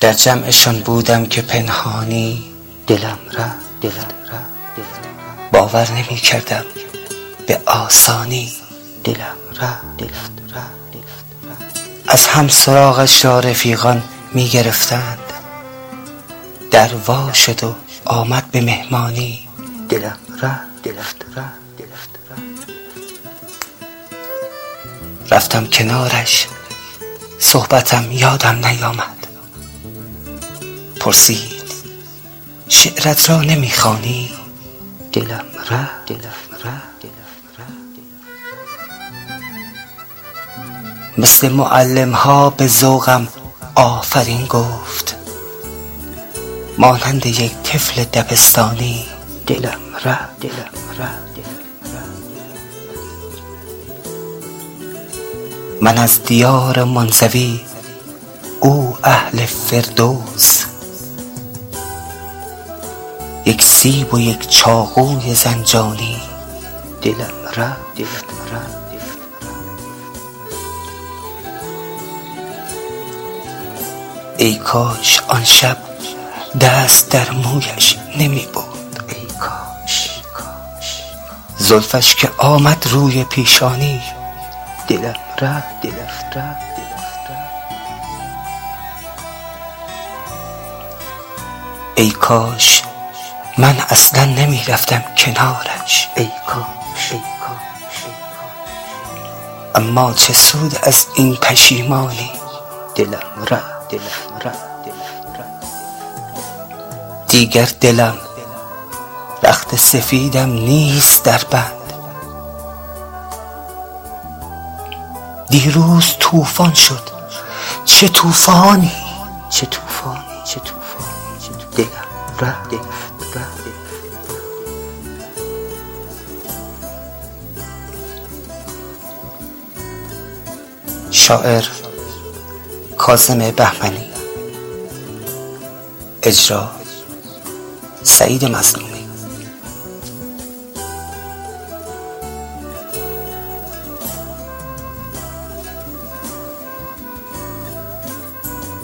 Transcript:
در جمعشان بودم که پنهانی دلم را دلم را باور نمی کردم. به آسانی دلم را دلم را از هم سراغش را می گرفتند. در وا شد و آمد به مهمانی. دلم را دلم را. رفتم کنارش. صحبتم یادم نیامد. پرسید شعرت را نمی‌خوانی؟ دلم را دلم را مثل معلم ها به ذوقم آفرین گفت مانند یک طفل دبستانی. دلم را دلم را من از دیار منزوی او اهل فردوس. یک سیب و یک چاقوی زنجانی. دلم را دلم را ای کاش آن شب دست در مویش نمی بود ای کاش زلفش که آمد روی پیشانی. دلم را دلم را. ای کاش من اصلا نمی رفتم کنارش. ای کاش اما چه سود از این پشیمانی؟ دلم را دلم را دیگر دلم رخت سفیدم نیست در بند. دیروز طوفان شد. چه طوفانی؟ چه طوفانی چه طوفانی دلم را دلم شاعر کاظم بهمنی اجرا سعید مظلوم